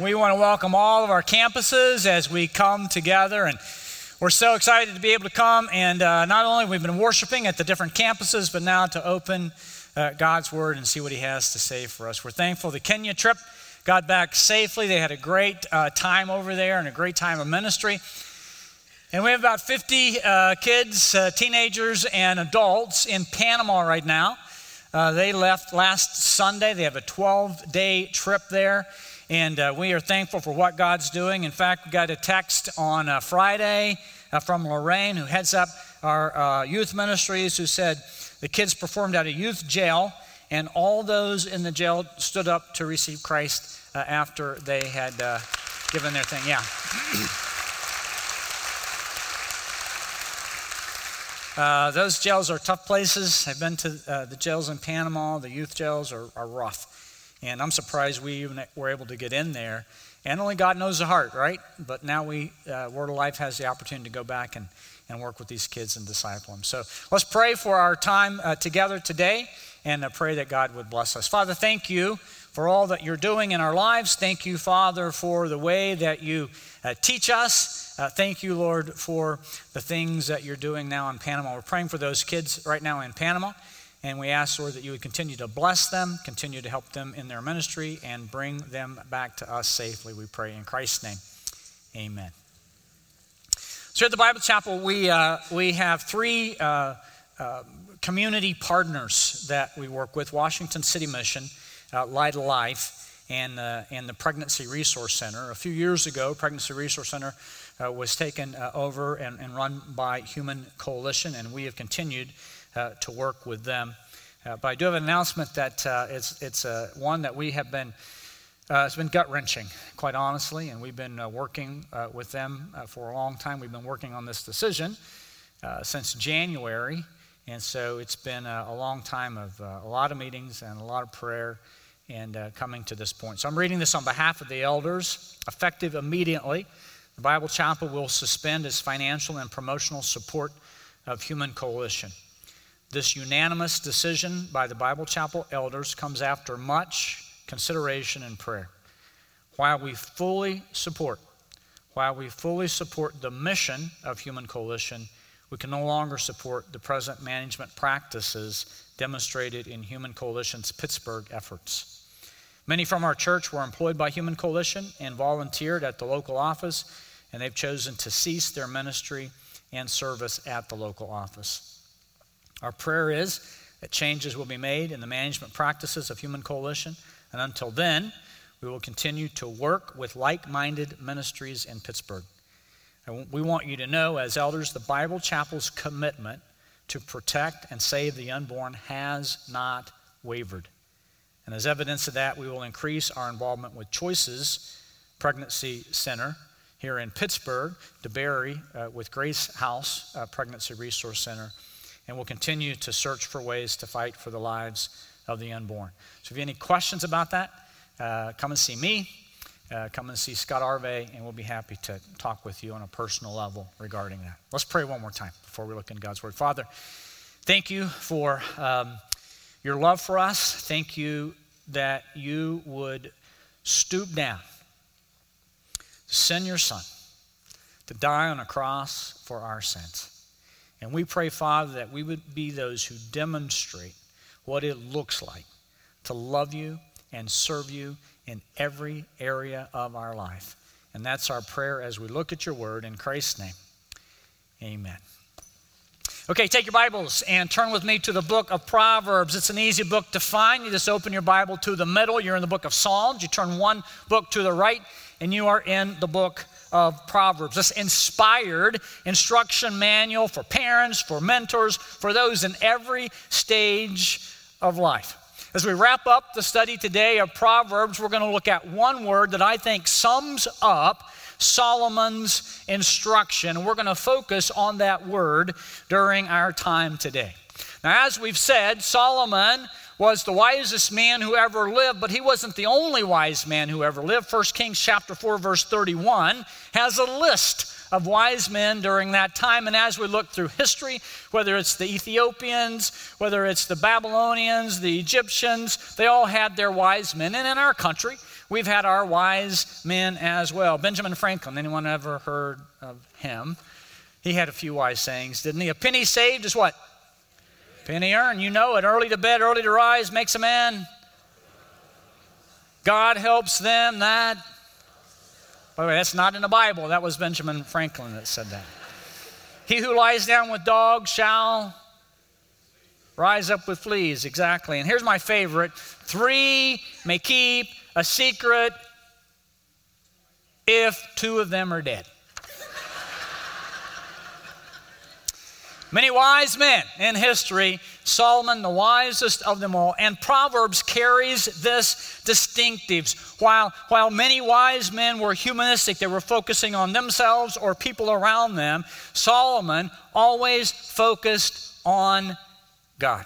We want to welcome all of our campuses as we come together, and we're so excited to be able to come. And uh, not only we've been worshiping at the different campuses, but now to open uh, God's Word and see what He has to say for us. We're thankful the Kenya trip got back safely. They had a great uh, time over there and a great time of ministry. And we have about 50 uh, kids, uh, teenagers, and adults in Panama right now. Uh, they left last Sunday. They have a 12 day trip there. And uh, we are thankful for what God's doing. In fact, we got a text on uh, Friday uh, from Lorraine, who heads up our uh, youth ministries, who said the kids performed at a youth jail, and all those in the jail stood up to receive Christ uh, after they had given their thing. Yeah. Uh, those jails are tough places. I've been to uh, the jails in Panama. The youth jails are, are, rough. And I'm surprised we even were able to get in there. And only God knows the heart, right? But now we, uh, Word of Life has the opportunity to go back and, and work with these kids and disciple them. So let's pray for our time uh, together today and uh, pray that God would bless us. Father, thank you for all that you're doing in our lives. Thank you, Father, for the way that you uh, teach us. Uh, thank you, Lord, for the things that you're doing now in Panama. We're praying for those kids right now in Panama. And we ask, Lord, that you would continue to bless them, continue to help them in their ministry, and bring them back to us safely, we pray. In Christ's name, amen. So at the Bible Chapel, we, uh, we have three uh, uh, community partners that we work with Washington City Mission, uh, Light of Life, and, uh, and the Pregnancy Resource Center. A few years ago, Pregnancy Resource Center uh, was taken over and, and, run by Human Coalition, and we have continued uh, to work with them. Uh, but I do have an announcement that uh, it's, it's uh, one that we have been, it's been gut wrenching, quite honestly, and we've been working with them for a long time. We've been working on this decision since January, and so it's been a, a long time of a lot of meetings and a lot of prayer and coming to this point. So I'm reading this on behalf of the elders, effective immediately. The Bible Chapel will suspend its financial and promotional support of Human Coalition. This unanimous decision by the Bible Chapel elders comes after much consideration and prayer. While we fully support, while we fully support the mission of Human Coalition, we can no longer support the present management practices demonstrated in Human Coalition's Pittsburgh efforts. Many from our church were employed by Human Coalition and volunteered at the local office and they've chosen to cease their ministry and service at the local office. Our prayer is that changes will be made in the management practices of Human Coalition, and until then, we will continue to work with like minded ministries in Pittsburgh. And we want you to know, as elders, the Bible Chapel's commitment to protect and save the unborn has not wavered. And as evidence of that, we will increase our involvement with Choices Pregnancy Center here in Pittsburgh, DeBary, uh, with Grace House uh, Pregnancy Resource Center, and we'll continue to search for ways to fight for the lives of the unborn. So if you have any questions about that, uh, come and see me. Uh, come and see Scott Arve, and we'll be happy to talk with you on a personal level regarding that. Let's pray one more time before we look in God's Word. Father, thank you for um, your love for us. Thank you that you would stoop down send your son to die on a cross for our sins. And we pray, Father, that we would be those who demonstrate what it looks like to love you and serve you in every area of our life. And that's our prayer as we look at your word in Christ's name. Amen. Okay, take your Bibles and turn with me to the book of Proverbs. It's an easy book to find. You just open your Bible to the middle. You're in the book of Psalms. You turn one book to the right, and you are in the book of Proverbs. This inspired instruction manual for parents, for mentors, for those in every stage of life. As we wrap up the study today of Proverbs, we're going to look at one word that I think sums up Solomon's instruction. We're going to focus on that word during our time today. Now, as we've said, Solomon was the wisest man who ever lived, but he wasn't the only wise man who ever lived. 1 Kings chapter 4 verse 31 has a list of wise men during that time. And as we look through history, whether it's the Ethiopians, whether it's the Babylonians, the Egyptians, they all had their wise men. And in our country, we've had our wise men as well. Benjamin Franklin, anyone ever heard of him? He had a few wise sayings, didn't he? A penny saved is what? Penny earned. You know it. Early to bed, early to rise makes a man. God helps them that. By the way, that's not in the Bible. That was Benjamin Franklin that said that. He who lies down with dogs shall rise up with fleas. Exactly. And here's my favorite three may keep a secret if two of them are dead. Many wise men in history, Solomon, the wisest of them all, and Proverbs carries this distinctives. While, while many wise men were humanistic, they were focusing on themselves or people around them, Solomon always focused on God.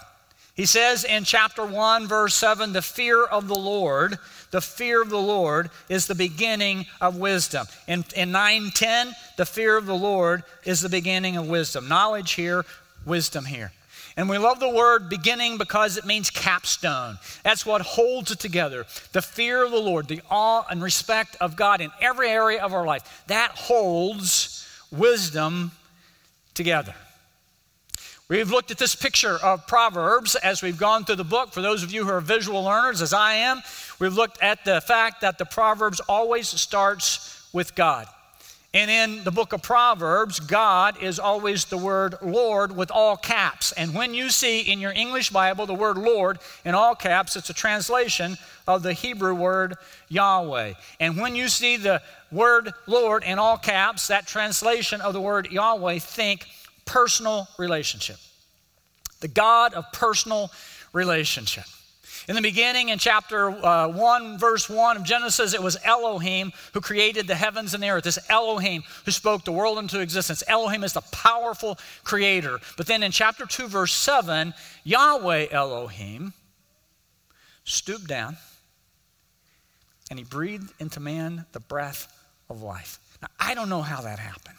He says in chapter 1, verse 7, the fear of the Lord the fear of the Lord is the beginning of wisdom. In, in 910, the fear of the Lord is the beginning of wisdom. Knowledge here, wisdom here. And we love the word beginning because it means capstone. That's what holds it together. The fear of the Lord, the awe and respect of God in every area of our life, that holds wisdom together. We've looked at this picture of Proverbs as we've gone through the book. For those of you who are visual learners, as I am, we've looked at the fact that the Proverbs always starts with God. And in the book of Proverbs, God is always the word Lord with all caps. And when you see in your English Bible the word Lord in all caps, it's a translation of the Hebrew word Yahweh. And when you see the word Lord in all caps, that translation of the word Yahweh, think personal relationship. The God of personal relationship. In the beginning, in chapter uh, 1, verse 1 of Genesis, it was Elohim who created the heavens and the earth. This Elohim who spoke the world into existence. Elohim is the powerful creator. But then in chapter 2, verse 7, Yahweh Elohim stooped down and he breathed into man the breath of life. Now, I don't know how that happened.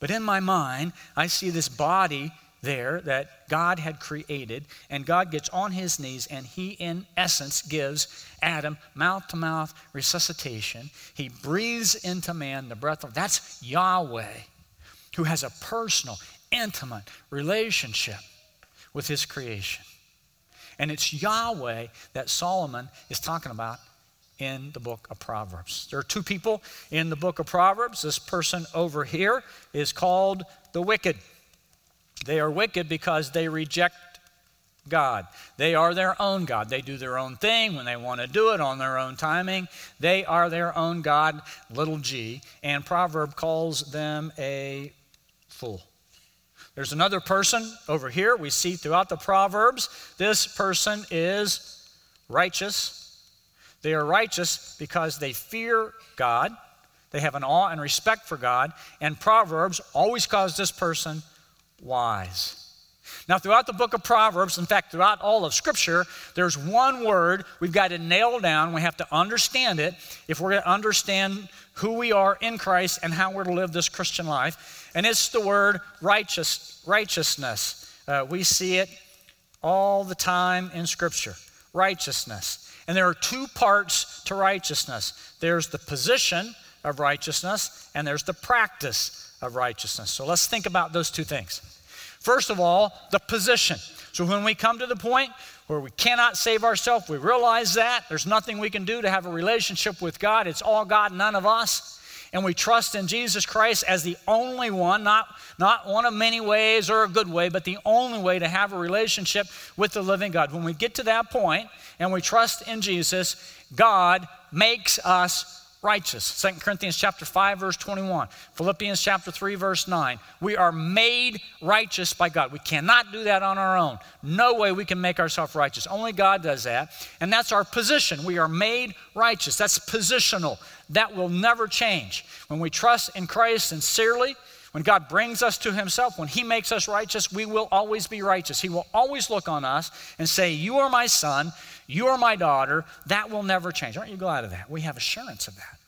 But in my mind, I see this body there that God had created, and God gets on his knees and he, in essence, gives Adam mouth to mouth resuscitation. He breathes into man the breath of that's Yahweh, who has a personal, intimate relationship with his creation. And it's Yahweh that Solomon is talking about in the book of Proverbs. There are two people in the book of Proverbs. This person over here is called the wicked. They are wicked because they reject God. They are their own God. They do their own thing when they want to do it on their own timing. They are their own God, little g. And Proverb calls them a fool. There's another person over here we see throughout the Proverbs. This person is righteous they are righteous because they fear God, they have an awe and respect for God, and Proverbs always calls this person wise. Now, throughout the book of Proverbs, in fact, throughout all of Scripture, there's one word we've got to nail down. We have to understand it if we're going to understand who we are in Christ and how we're to live this Christian life. And it's the word righteous, righteousness. Uh, we see it all the time in Scripture righteousness. And there are two parts to righteousness there's the position of righteousness, and there's the practice of righteousness. So let's think about those two things. First of all, the position. So when we come to the point where we cannot save ourselves, we realize that there's nothing we can do to have a relationship with God. It's all God, none of us. And we trust in Jesus Christ as the only one, not, not one of many ways or a good way, but the only way to have a relationship with the living God. When we get to that point, and we trust in Jesus, God makes us righteous. 2 Corinthians chapter 5 verse 21, Philippians chapter 3 verse 9. We are made righteous by God. We cannot do that on our own. No way we can make ourselves righteous. Only God does that. And that's our position. We are made righteous. That's positional. That will never change. When we trust in Christ sincerely, when God brings us to Himself, when He makes us righteous, we will always be righteous. He will always look on us and say, You are my son, you are my daughter. That will never change. Aren't you glad of that? We have assurance of that.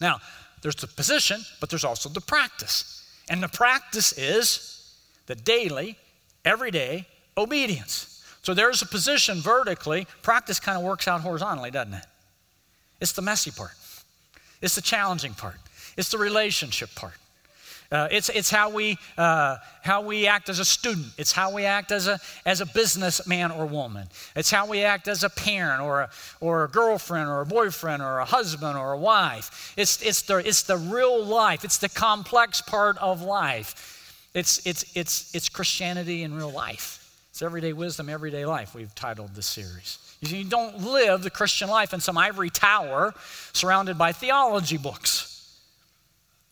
Now, there's the position, but there's also the practice. And the practice is the daily, everyday obedience. So there's a position vertically, practice kind of works out horizontally, doesn't it? It's the messy part, it's the challenging part, it's the relationship part. Uh, it's, it's how, we, uh, how we act as a student. It's how we act as a, as a businessman or woman. It's how we act as a parent or a, or a girlfriend or a boyfriend or a husband or a wife. It's, it's, the, it's the real life, it's the complex part of life. It's, it's, it's, it's Christianity in real life. It's everyday wisdom, everyday life, we've titled this series. You don't live the Christian life in some ivory tower surrounded by theology books.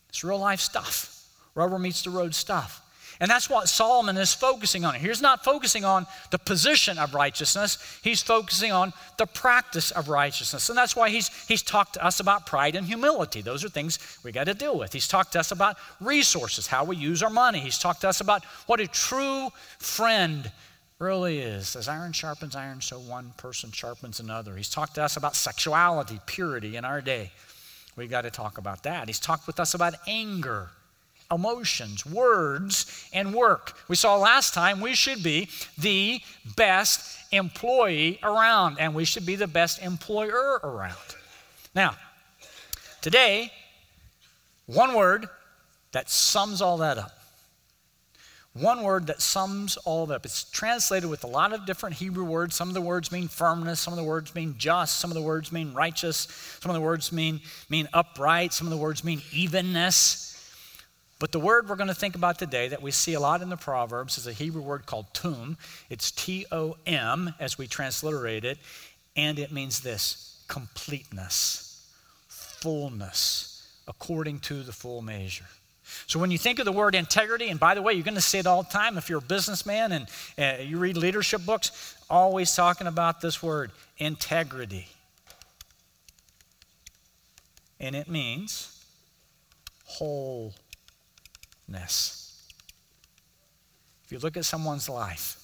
It's real life stuff rubber meets the road stuff. And that's what Solomon is focusing on. He's not focusing on the position of righteousness, he's focusing on the practice of righteousness. And that's why he's, he's talked to us about pride and humility. Those are things we got to deal with. He's talked to us about resources, how we use our money. He's talked to us about what a true friend really is. As iron sharpens iron, so one person sharpens another. He's talked to us about sexuality, purity in our day. We got to talk about that. He's talked with us about anger emotions, words, and work. We saw last time we should be the best employee around, and we should be the best employer around. Now, today, one word that sums all that up. One word that sums all that up. It's translated with a lot of different Hebrew words. Some of the words mean firmness, some of the words mean just, some of the words mean righteous, some of the words mean, mean upright, some of the words mean evenness. But the word we're going to think about today that we see a lot in the Proverbs is a Hebrew word called tom. It's T O M as we transliterate it, and it means this completeness, fullness, according to the full measure. So when you think of the word integrity, and by the way, you're going to see it all the time if you're a businessman and uh, you read leadership books, always talking about this word integrity. And it means whole if you look at someone's life,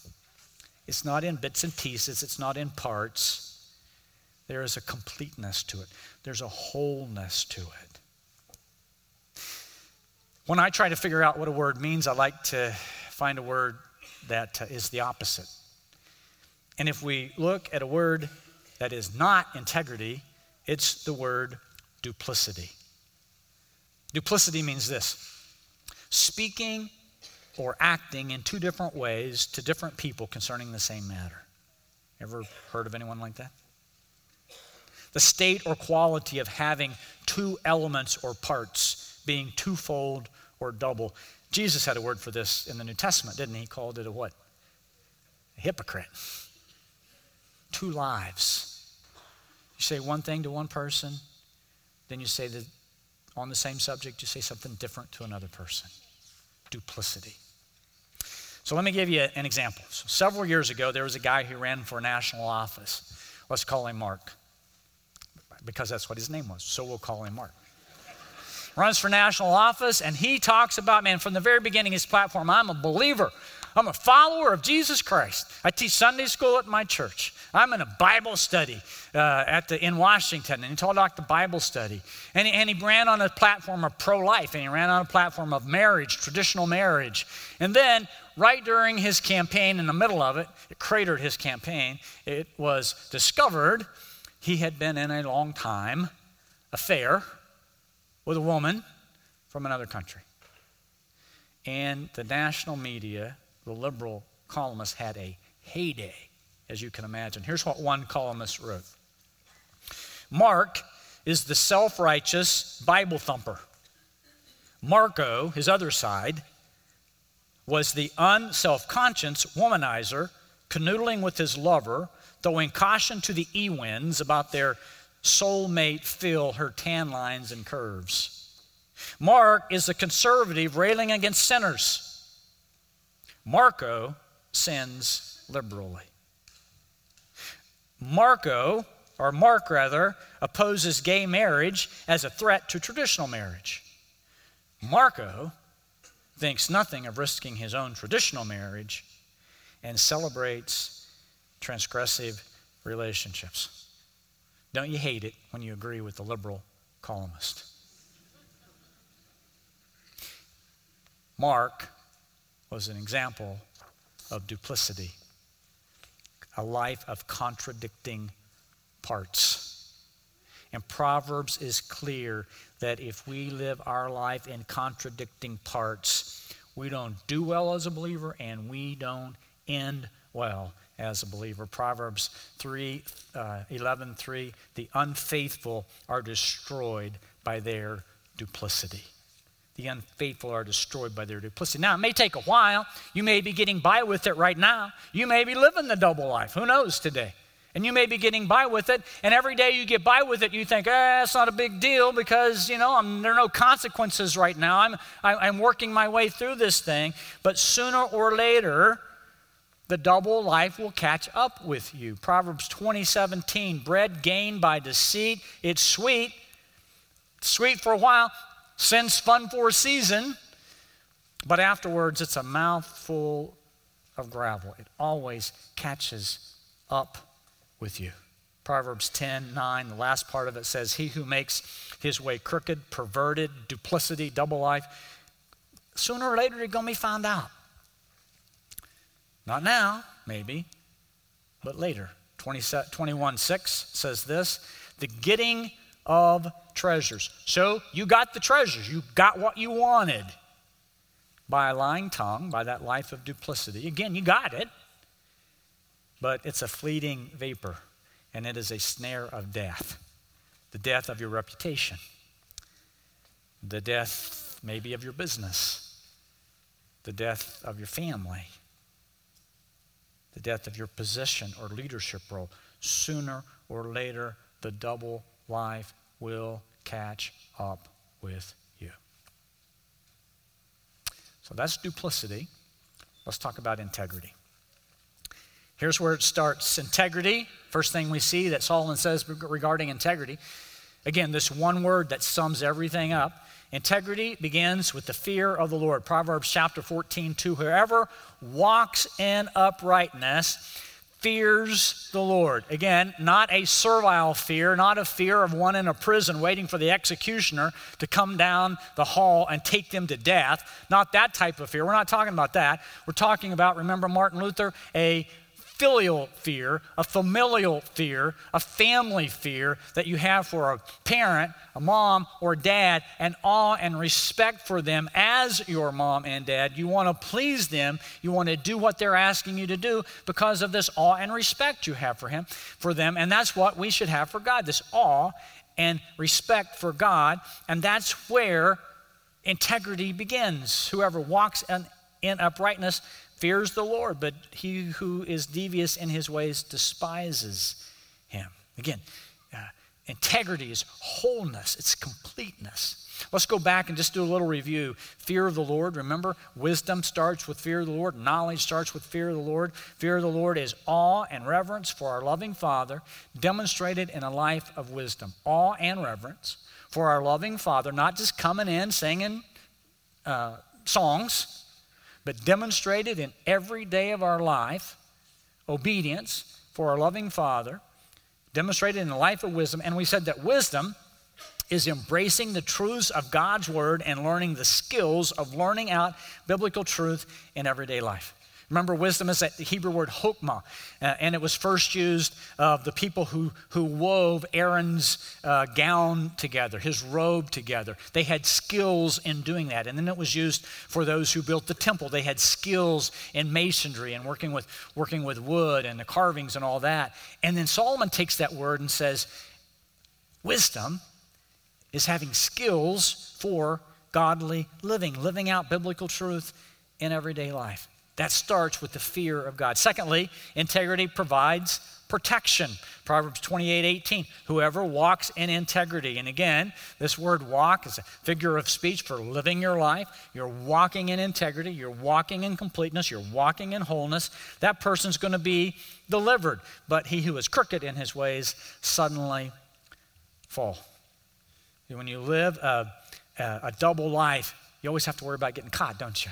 it's not in bits and pieces, it's not in parts. There is a completeness to it, there's a wholeness to it. When I try to figure out what a word means, I like to find a word that uh, the opposite. And if we look at a word that is not integrity, it's the word duplicity. Duplicity means this speaking or acting in two different ways to different people concerning the same matter. Ever heard of anyone like that? The state or quality of having two elements or parts, being twofold or double. Jesus had a word for this in the New Testament, didn't he? He called it a what? A hypocrite. Two lives. You say one thing to one person, then you say that on the same subject, you say something different to another person duplicity. So let me give you an example. So several years ago, there was a guy who ran for national office. Let's call him Mark, because that's what his name was. So we'll call him Mark. Runs for national office, and he talks about, man, from the very beginning, his platform I'm a believer. I'm a follower of Jesus Christ. I teach Sunday school at my church. I'm in a Bible study uh, at the, in Washington, and he taught about the Bible study. And he, and he ran on a platform of pro life, and he ran on a platform of marriage, traditional marriage. And then, right during his campaign, in the middle of it, it cratered his campaign, it was discovered he had been in a long time affair with a woman from another country. And the national media the liberal columnists had a heyday, as you can imagine. Here's what one columnist wrote Mark is the self righteous Bible thumper. Marco, his other side, was the unself conscious womanizer, canoodling with his lover, throwing caution to the e winds about their soulmate fill her tan lines and curves. Mark is the conservative railing against sinners. Marco sins liberally. Marco, or Mark rather, opposes gay marriage as a threat to traditional marriage. Marco thinks nothing of risking his own traditional marriage and celebrates transgressive relationships. Don't you hate it when you agree with the liberal columnist? Mark was an example of duplicity, a life of contradicting parts. And Proverbs is clear that if we live our life in contradicting parts, we don't do well as a believer and we don't end well as a believer. Proverbs 3 uh, 11 3 The unfaithful are destroyed by their duplicity. The unfaithful are destroyed by their duplicity. Now, it may take a while. You may be getting by with it right now. You may be living the double life. Who knows today? And you may be getting by with it. And every day you get by with it, you think, eh, it's not a big deal because, you know, I'm, there are no consequences right now. I'm, I, I'm working my way through this thing. But sooner or later, the double life will catch up with you. Proverbs 20, 17, bread gained by deceit, it's sweet. sweet for a while, sin's fun for a season, but afterwards it's a mouthful of gravel. It always catches up with you. Proverbs 10 9, the last part of it says, He who makes his way crooked, perverted, duplicity, double life, sooner or later you're going to be found out. Not now, maybe, but later. 20, 21 6 says this the getting of treasures. So you got the treasures, you got what you wanted. By a lying tongue, by that life of duplicity. Again, you got it, but it's a fleeting vapor, and it is a snare of death. The death of your reputation, the death maybe of your business, the death of your family, the death of your position or leadership role. Sooner or later, the double life will catch up with you. So that's duplicity. Let's talk about integrity. Here's where it starts integrity. First thing we see that Solomon says regarding integrity. Again, this one word that sums everything up. Integrity begins with the fear of the Lord. Proverbs chapter 14, 2. Whoever walks in uprightness fears the Lord. Again, not a servile fear, not a fear of one in a prison waiting for the executioner to come down the hall and take them to death. Not that type of fear. We're not talking about that. We're talking about, remember Martin Luther, a filial fear, a familial fear, a family fear that you have for a parent, a mom, or dad, and awe and respect for them as your mom and dad. You want to please them. You want to do what they're asking you to do because of this awe and respect you have for him, for them. And that's what we should have for God, this awe and respect for God. And that's where integrity begins. Whoever walks in, in uprightness fears the Lord, but he who is devious in his ways despises him. Again, uh, integrity is wholeness, it's completeness. Let's go back and just do a little review. Fear of the Lord, remember, wisdom starts with fear of the Lord, knowledge starts with fear of the Lord. Fear of the Lord is awe and reverence for our loving Father, demonstrated in a life of wisdom. Awe and reverence for our loving Father, not just coming in singing uh, songs but demonstrated in every day of our life obedience for our loving Father, demonstrated in the life of wisdom. And we said that wisdom is embracing the truths of God's word and learning the skills of learning out biblical truth in everyday life. Remember, wisdom is that Hebrew word hokmah, uh, and it was first used of the people who, who wove Aaron's uh, gown together, his robe together. They had skills in doing that. And then it was used for those who built the temple. They had skills in masonry and working with, working with wood and the carvings and all that. And then Solomon takes that word and says, wisdom is having skills for godly living, living out biblical truth in everyday life. That starts with the fear of God. Secondly, integrity provides protection. Proverbs 28 18. Whoever walks in integrity. And again, this word walk is a figure of speech for living your life. You're walking in integrity, you're walking in completeness, you're walking in wholeness. That person's going to be delivered. But he who is crooked in his ways suddenly fall. When you live a, a, a double life, you always have to worry about getting caught, don't you?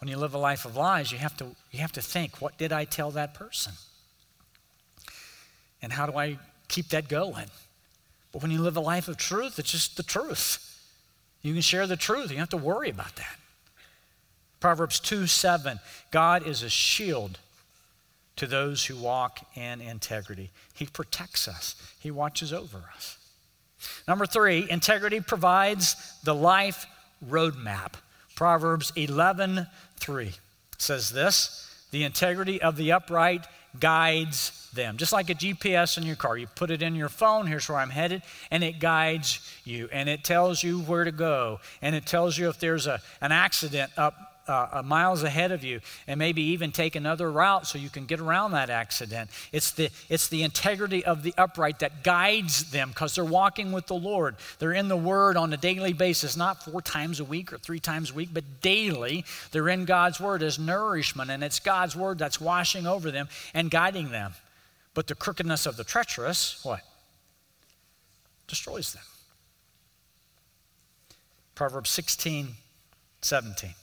When you live a life of lies, you have to, you have to think, what did I tell that person? And how do I keep that going? But when you live a life of truth, it's just the truth. You can share the truth. You don't have to worry about that. Proverbs 2 7, God is a shield to those who walk in integrity. He protects us, He watches over us. Number three, integrity provides the life roadmap. Proverbs 11 3 says this The integrity of the upright guides them. Just like a GPS in your car, you put it in your phone, here's where I'm headed, and it guides you, and it tells you where to go, and it tells you if there's a, an accident up uh, miles ahead of you and maybe even take another route so you can get around that accident. It's the, it's the integrity of the upright that guides them because they're walking with the Lord. They're in the Word on a daily basis, not four times a week or three times a week, but daily. They're in God's Word as nourishment, and it's God's Word that's washing over them and guiding them. But the crookedness of the treacherous, what? Destroys them. Proverbs 16, 17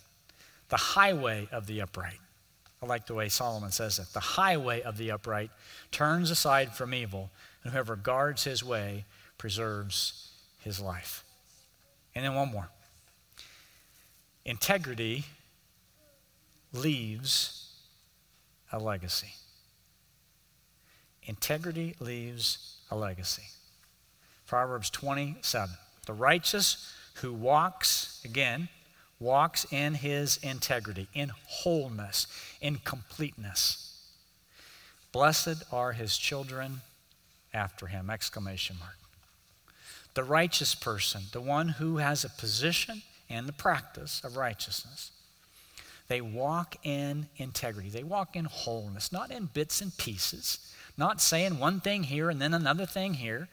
the highway of the upright. I like the way Solomon says it. The highway of the upright turns aside from evil, and whoever guards his way preserves his life. And then one more integrity leaves a legacy. Integrity leaves a legacy. Proverbs 27. The righteous who walks, again, walks in his integrity, in wholeness, in completeness. Blessed are his children after him! Exclamation mark. The righteous person, the one who has a position and the practice of righteousness, they walk in integrity. They walk in wholeness, not in bits and pieces, not saying one thing here and then another thing here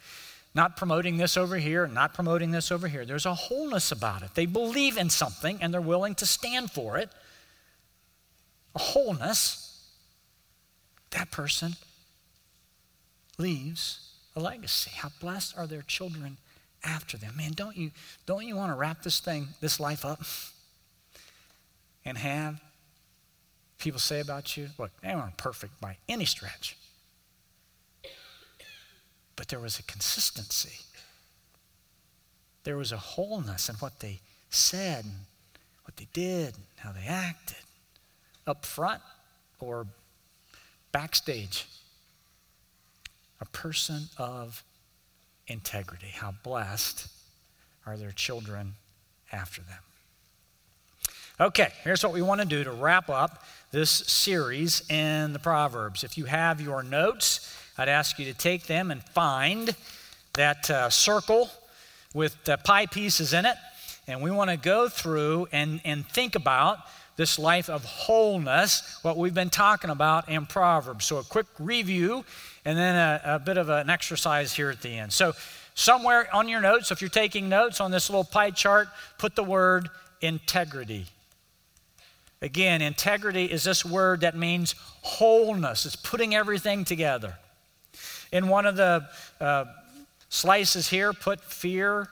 not promoting this over here, not promoting this over here. There's a wholeness about it. They believe in something and they're willing to stand for it. A wholeness, that person leaves a legacy. How blessed are their children after them. Man, don't you, don't you want to wrap this thing, this life up and have people say about you, look, they aren't perfect by any stretch but there was a consistency. There was a wholeness in what they said, and what they did, and how they acted, up front or backstage. A person of integrity. How blessed are their children after them. Okay, here's what we want to do to wrap up this series in the Proverbs. If you have your notes, I'd ask you to take them and find that uh, circle with the pie pieces in it. And we want to go through and, and think about this life of wholeness, what we've been talking about in Proverbs. So, a quick review and then a, a bit of an exercise here at the end. So, somewhere on your notes, if you're taking notes on this little pie chart, put the word integrity. Again, integrity is this word that means wholeness, it's putting everything together. In one of the uh, slices here, put fear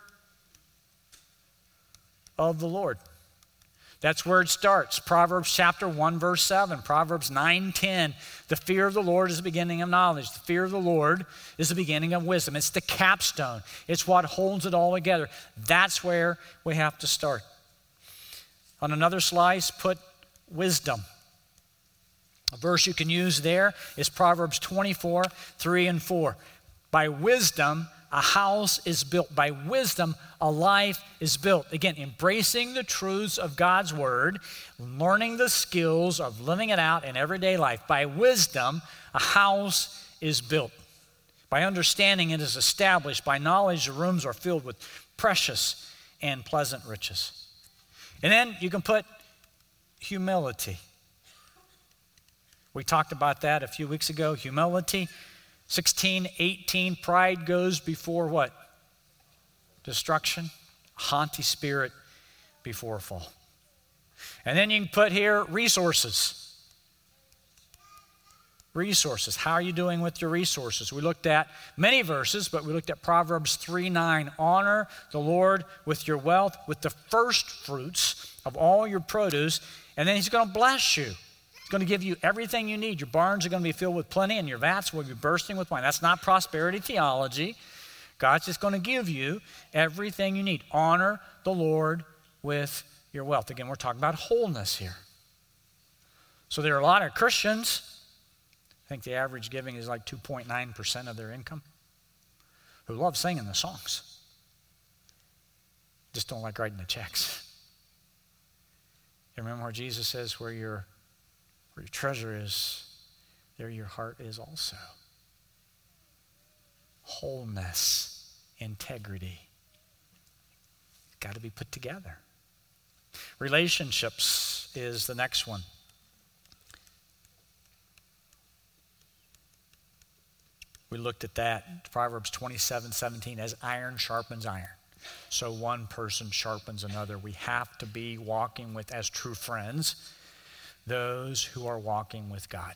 of the Lord. That's where it starts. Proverbs chapter 1, verse 7. Proverbs 9, 10. The fear of the Lord is the beginning of knowledge. The fear of the Lord is the beginning of wisdom. It's the capstone, it's what holds it all together. That's where we have to start. On another slice, put wisdom. A verse you can use there is Proverbs 24, 3 and 4. By wisdom, a house is built. By wisdom, a life is built. Again, embracing the truths of God's word, learning the skills of living it out in everyday life. By wisdom, a house is built. By understanding, it is established. By knowledge, the rooms are filled with precious and pleasant riches. And then you can put humility. We talked about that a few weeks ago. Humility. 16, 18, pride goes before what? Destruction. Haughty spirit before fall. And then you can put here resources. Resources. How are you doing with your resources? We looked at many verses, but we looked at Proverbs 3 9. Honor the Lord with your wealth, with the first fruits of all your produce, and then He's going to bless you He's going to give you everything you need. Your barns are going to be filled with plenty, and your vats will be bursting with wine. That's not prosperity theology. God's just going to give you everything you need. Honor the Lord with your wealth. Again, we're talking about wholeness here. So there are a lot of Christians I think the average giving is like 2.9% of their income, who love singing the songs, just don't like writing the checks. You remember where Jesus says, where your, where your treasure is, there your heart is also. Wholeness, integrity. Got to be put together. Relationships is the next one. We looked at that, Proverbs 27 17, as iron sharpens iron. So one person sharpens another. We have to be walking with, as true friends, those who are walking with God.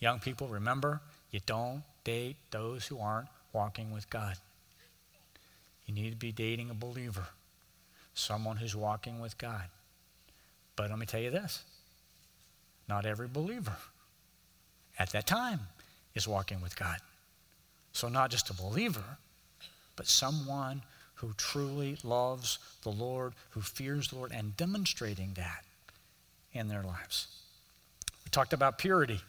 Young people, remember, you don't date those who aren't walking with God. You need to be dating a believer, someone who's walking with God. But let me tell you this not every believer at that time is walking with God. So, not just a believer, but someone who truly loves the Lord, who fears the Lord, and demonstrating that in their lives. We talked about purity.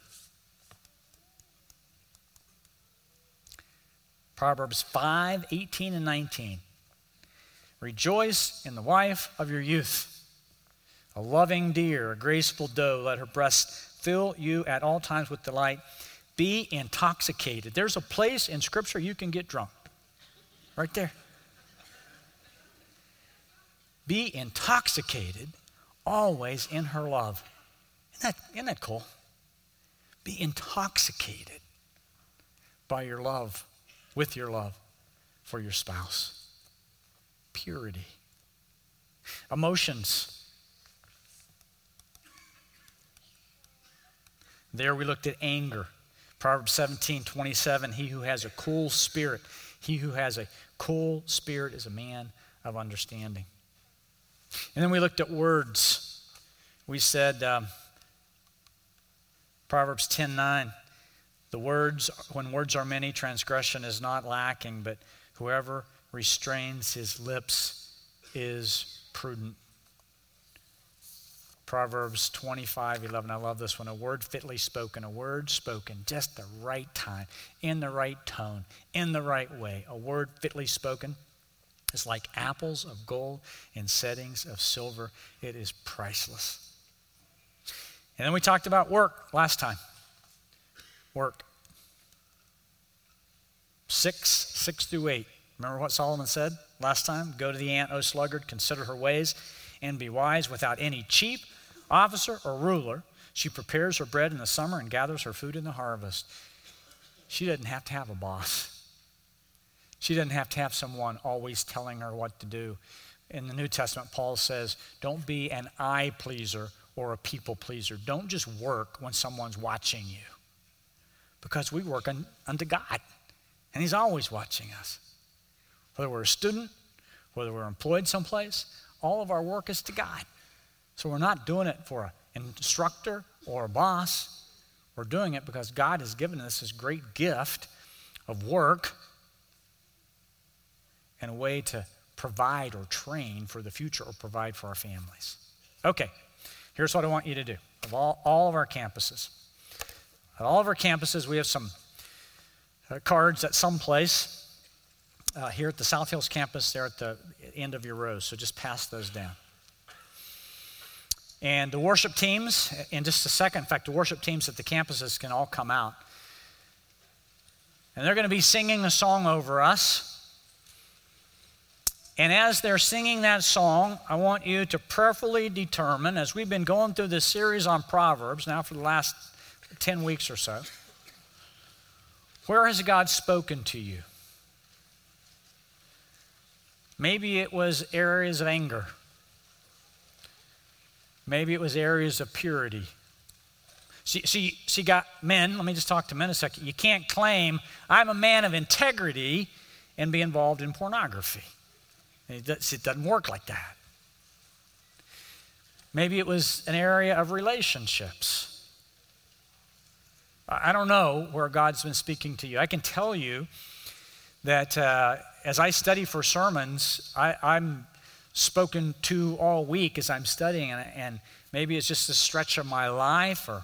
Proverbs 5 18 and 19. Rejoice in the wife of your youth. A loving deer, a graceful doe, let her breast fill you at all times with delight. Be intoxicated. There's a place in Scripture you can get drunk. Right there. Be intoxicated always in her love. Isn't that, isn't that cool? Be intoxicated by your love, with your love for your spouse. Purity. Emotions. There we looked at anger. Proverbs 17, 27, he who has a cool spirit, he who has a cool spirit is a man of understanding. And then we looked at words. We said, um, Proverbs 10, 9, the words, when words are many, transgression is not lacking, but whoever restrains his lips is prudent. Proverbs 25, 11. I love this one. A word fitly spoken, a word spoken just the right time, in the right tone, in the right way. A word fitly spoken is like apples of gold in settings of silver. It is priceless. And then we talked about work last time. Work. Six, six through eight. Remember what Solomon said last time? Go to the ant, O sluggard, consider her ways, and be wise without any cheap officer or ruler. She prepares her bread in the summer and gathers her food in the harvest. She doesn't have to have a boss. She doesn't have to have someone always telling her what to do. In the New Testament, Paul says, Don't be an eye pleaser or a people pleaser. Don't just work when someone's watching you. Because we work un- unto God, and He's always watching us. Whether we're a student, whether we're employed someplace, all of our work is to God. So we're not doing it for an instructor or a boss. We're doing it because God has given us this great gift of work and a way to provide or train for the future or provide for our families. Okay, here's what I want you to do of all, all of our campuses. At all of our campuses, we have some uh, cards at some place. Uh, here at the South Hills campus, they're at the end of your rows, so just pass those down. And the worship teams, in just a second, in fact, the worship teams at the campuses can all come out. And they're going to be singing a song over us. And as they're singing that song, I want you to prayerfully determine, as we've been going through this series on Proverbs now for the last 10 weeks or so, where has God spoken to you? Maybe it was areas of anger. Maybe it was areas of purity. See, see, see, got men, let me just talk to men a second. You can't claim, I'm a man of integrity, and be involved in pornography. It doesn't work like that. Maybe it was an area of relationships. I don't know where God's been speaking to you. I can tell you that uh, as I study for sermons, I, I'm spoken to all week as I'm studying, and, and maybe it's just a stretch of my life or,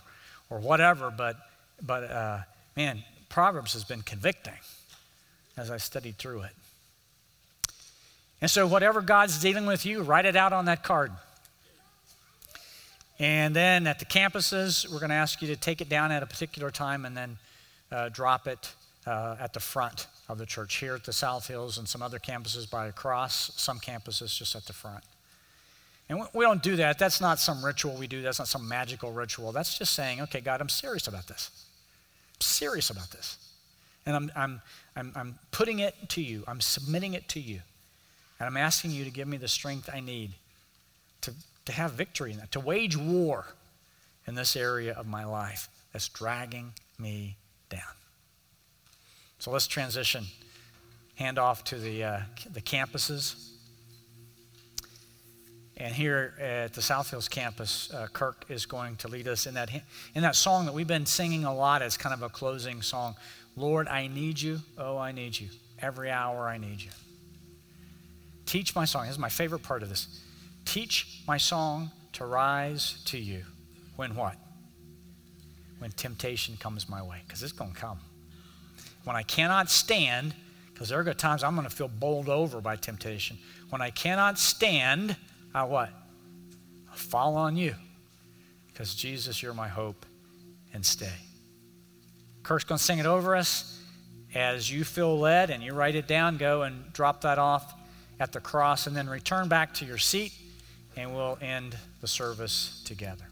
or whatever, but but uh, man, Proverbs has been convicting as I studied through it. And so, whatever God's dealing with you, write it out on that card. And then at the campuses, we're going to ask you to take it down at a particular time and then uh, drop it uh, at the front of the church here at the South Hills and some other campuses by a cross, some campuses just at the front. And we don't do that. That's not some ritual we do. That's not some magical ritual. That's just saying, okay, God, I'm serious about this. I'm serious about this. And I'm, I'm, I'm, I'm putting it to you. I'm submitting it to you. And I'm asking you to give me the strength I need to, to have victory in that, to wage war in this area of my life that's dragging me. So let's transition, hand off to the, uh, the campuses. And here at the South Hills campus, uh, Kirk is going to lead us in that, in that song that we've been singing a lot as kind of a closing song Lord, I need you. Oh, I need you. Every hour I need you. Teach my song. This is my favorite part of this. Teach my song to rise to you. When what? When temptation comes my way, because it's going to come. When I cannot stand, because there are times I'm going to feel bowled over by temptation. When I cannot stand, I what? I fall on you. Because Jesus, you're my hope and stay. Kirk's going to sing it over us. As you feel led and you write it down, go and drop that off at the cross and then return back to your seat and we'll end the service together.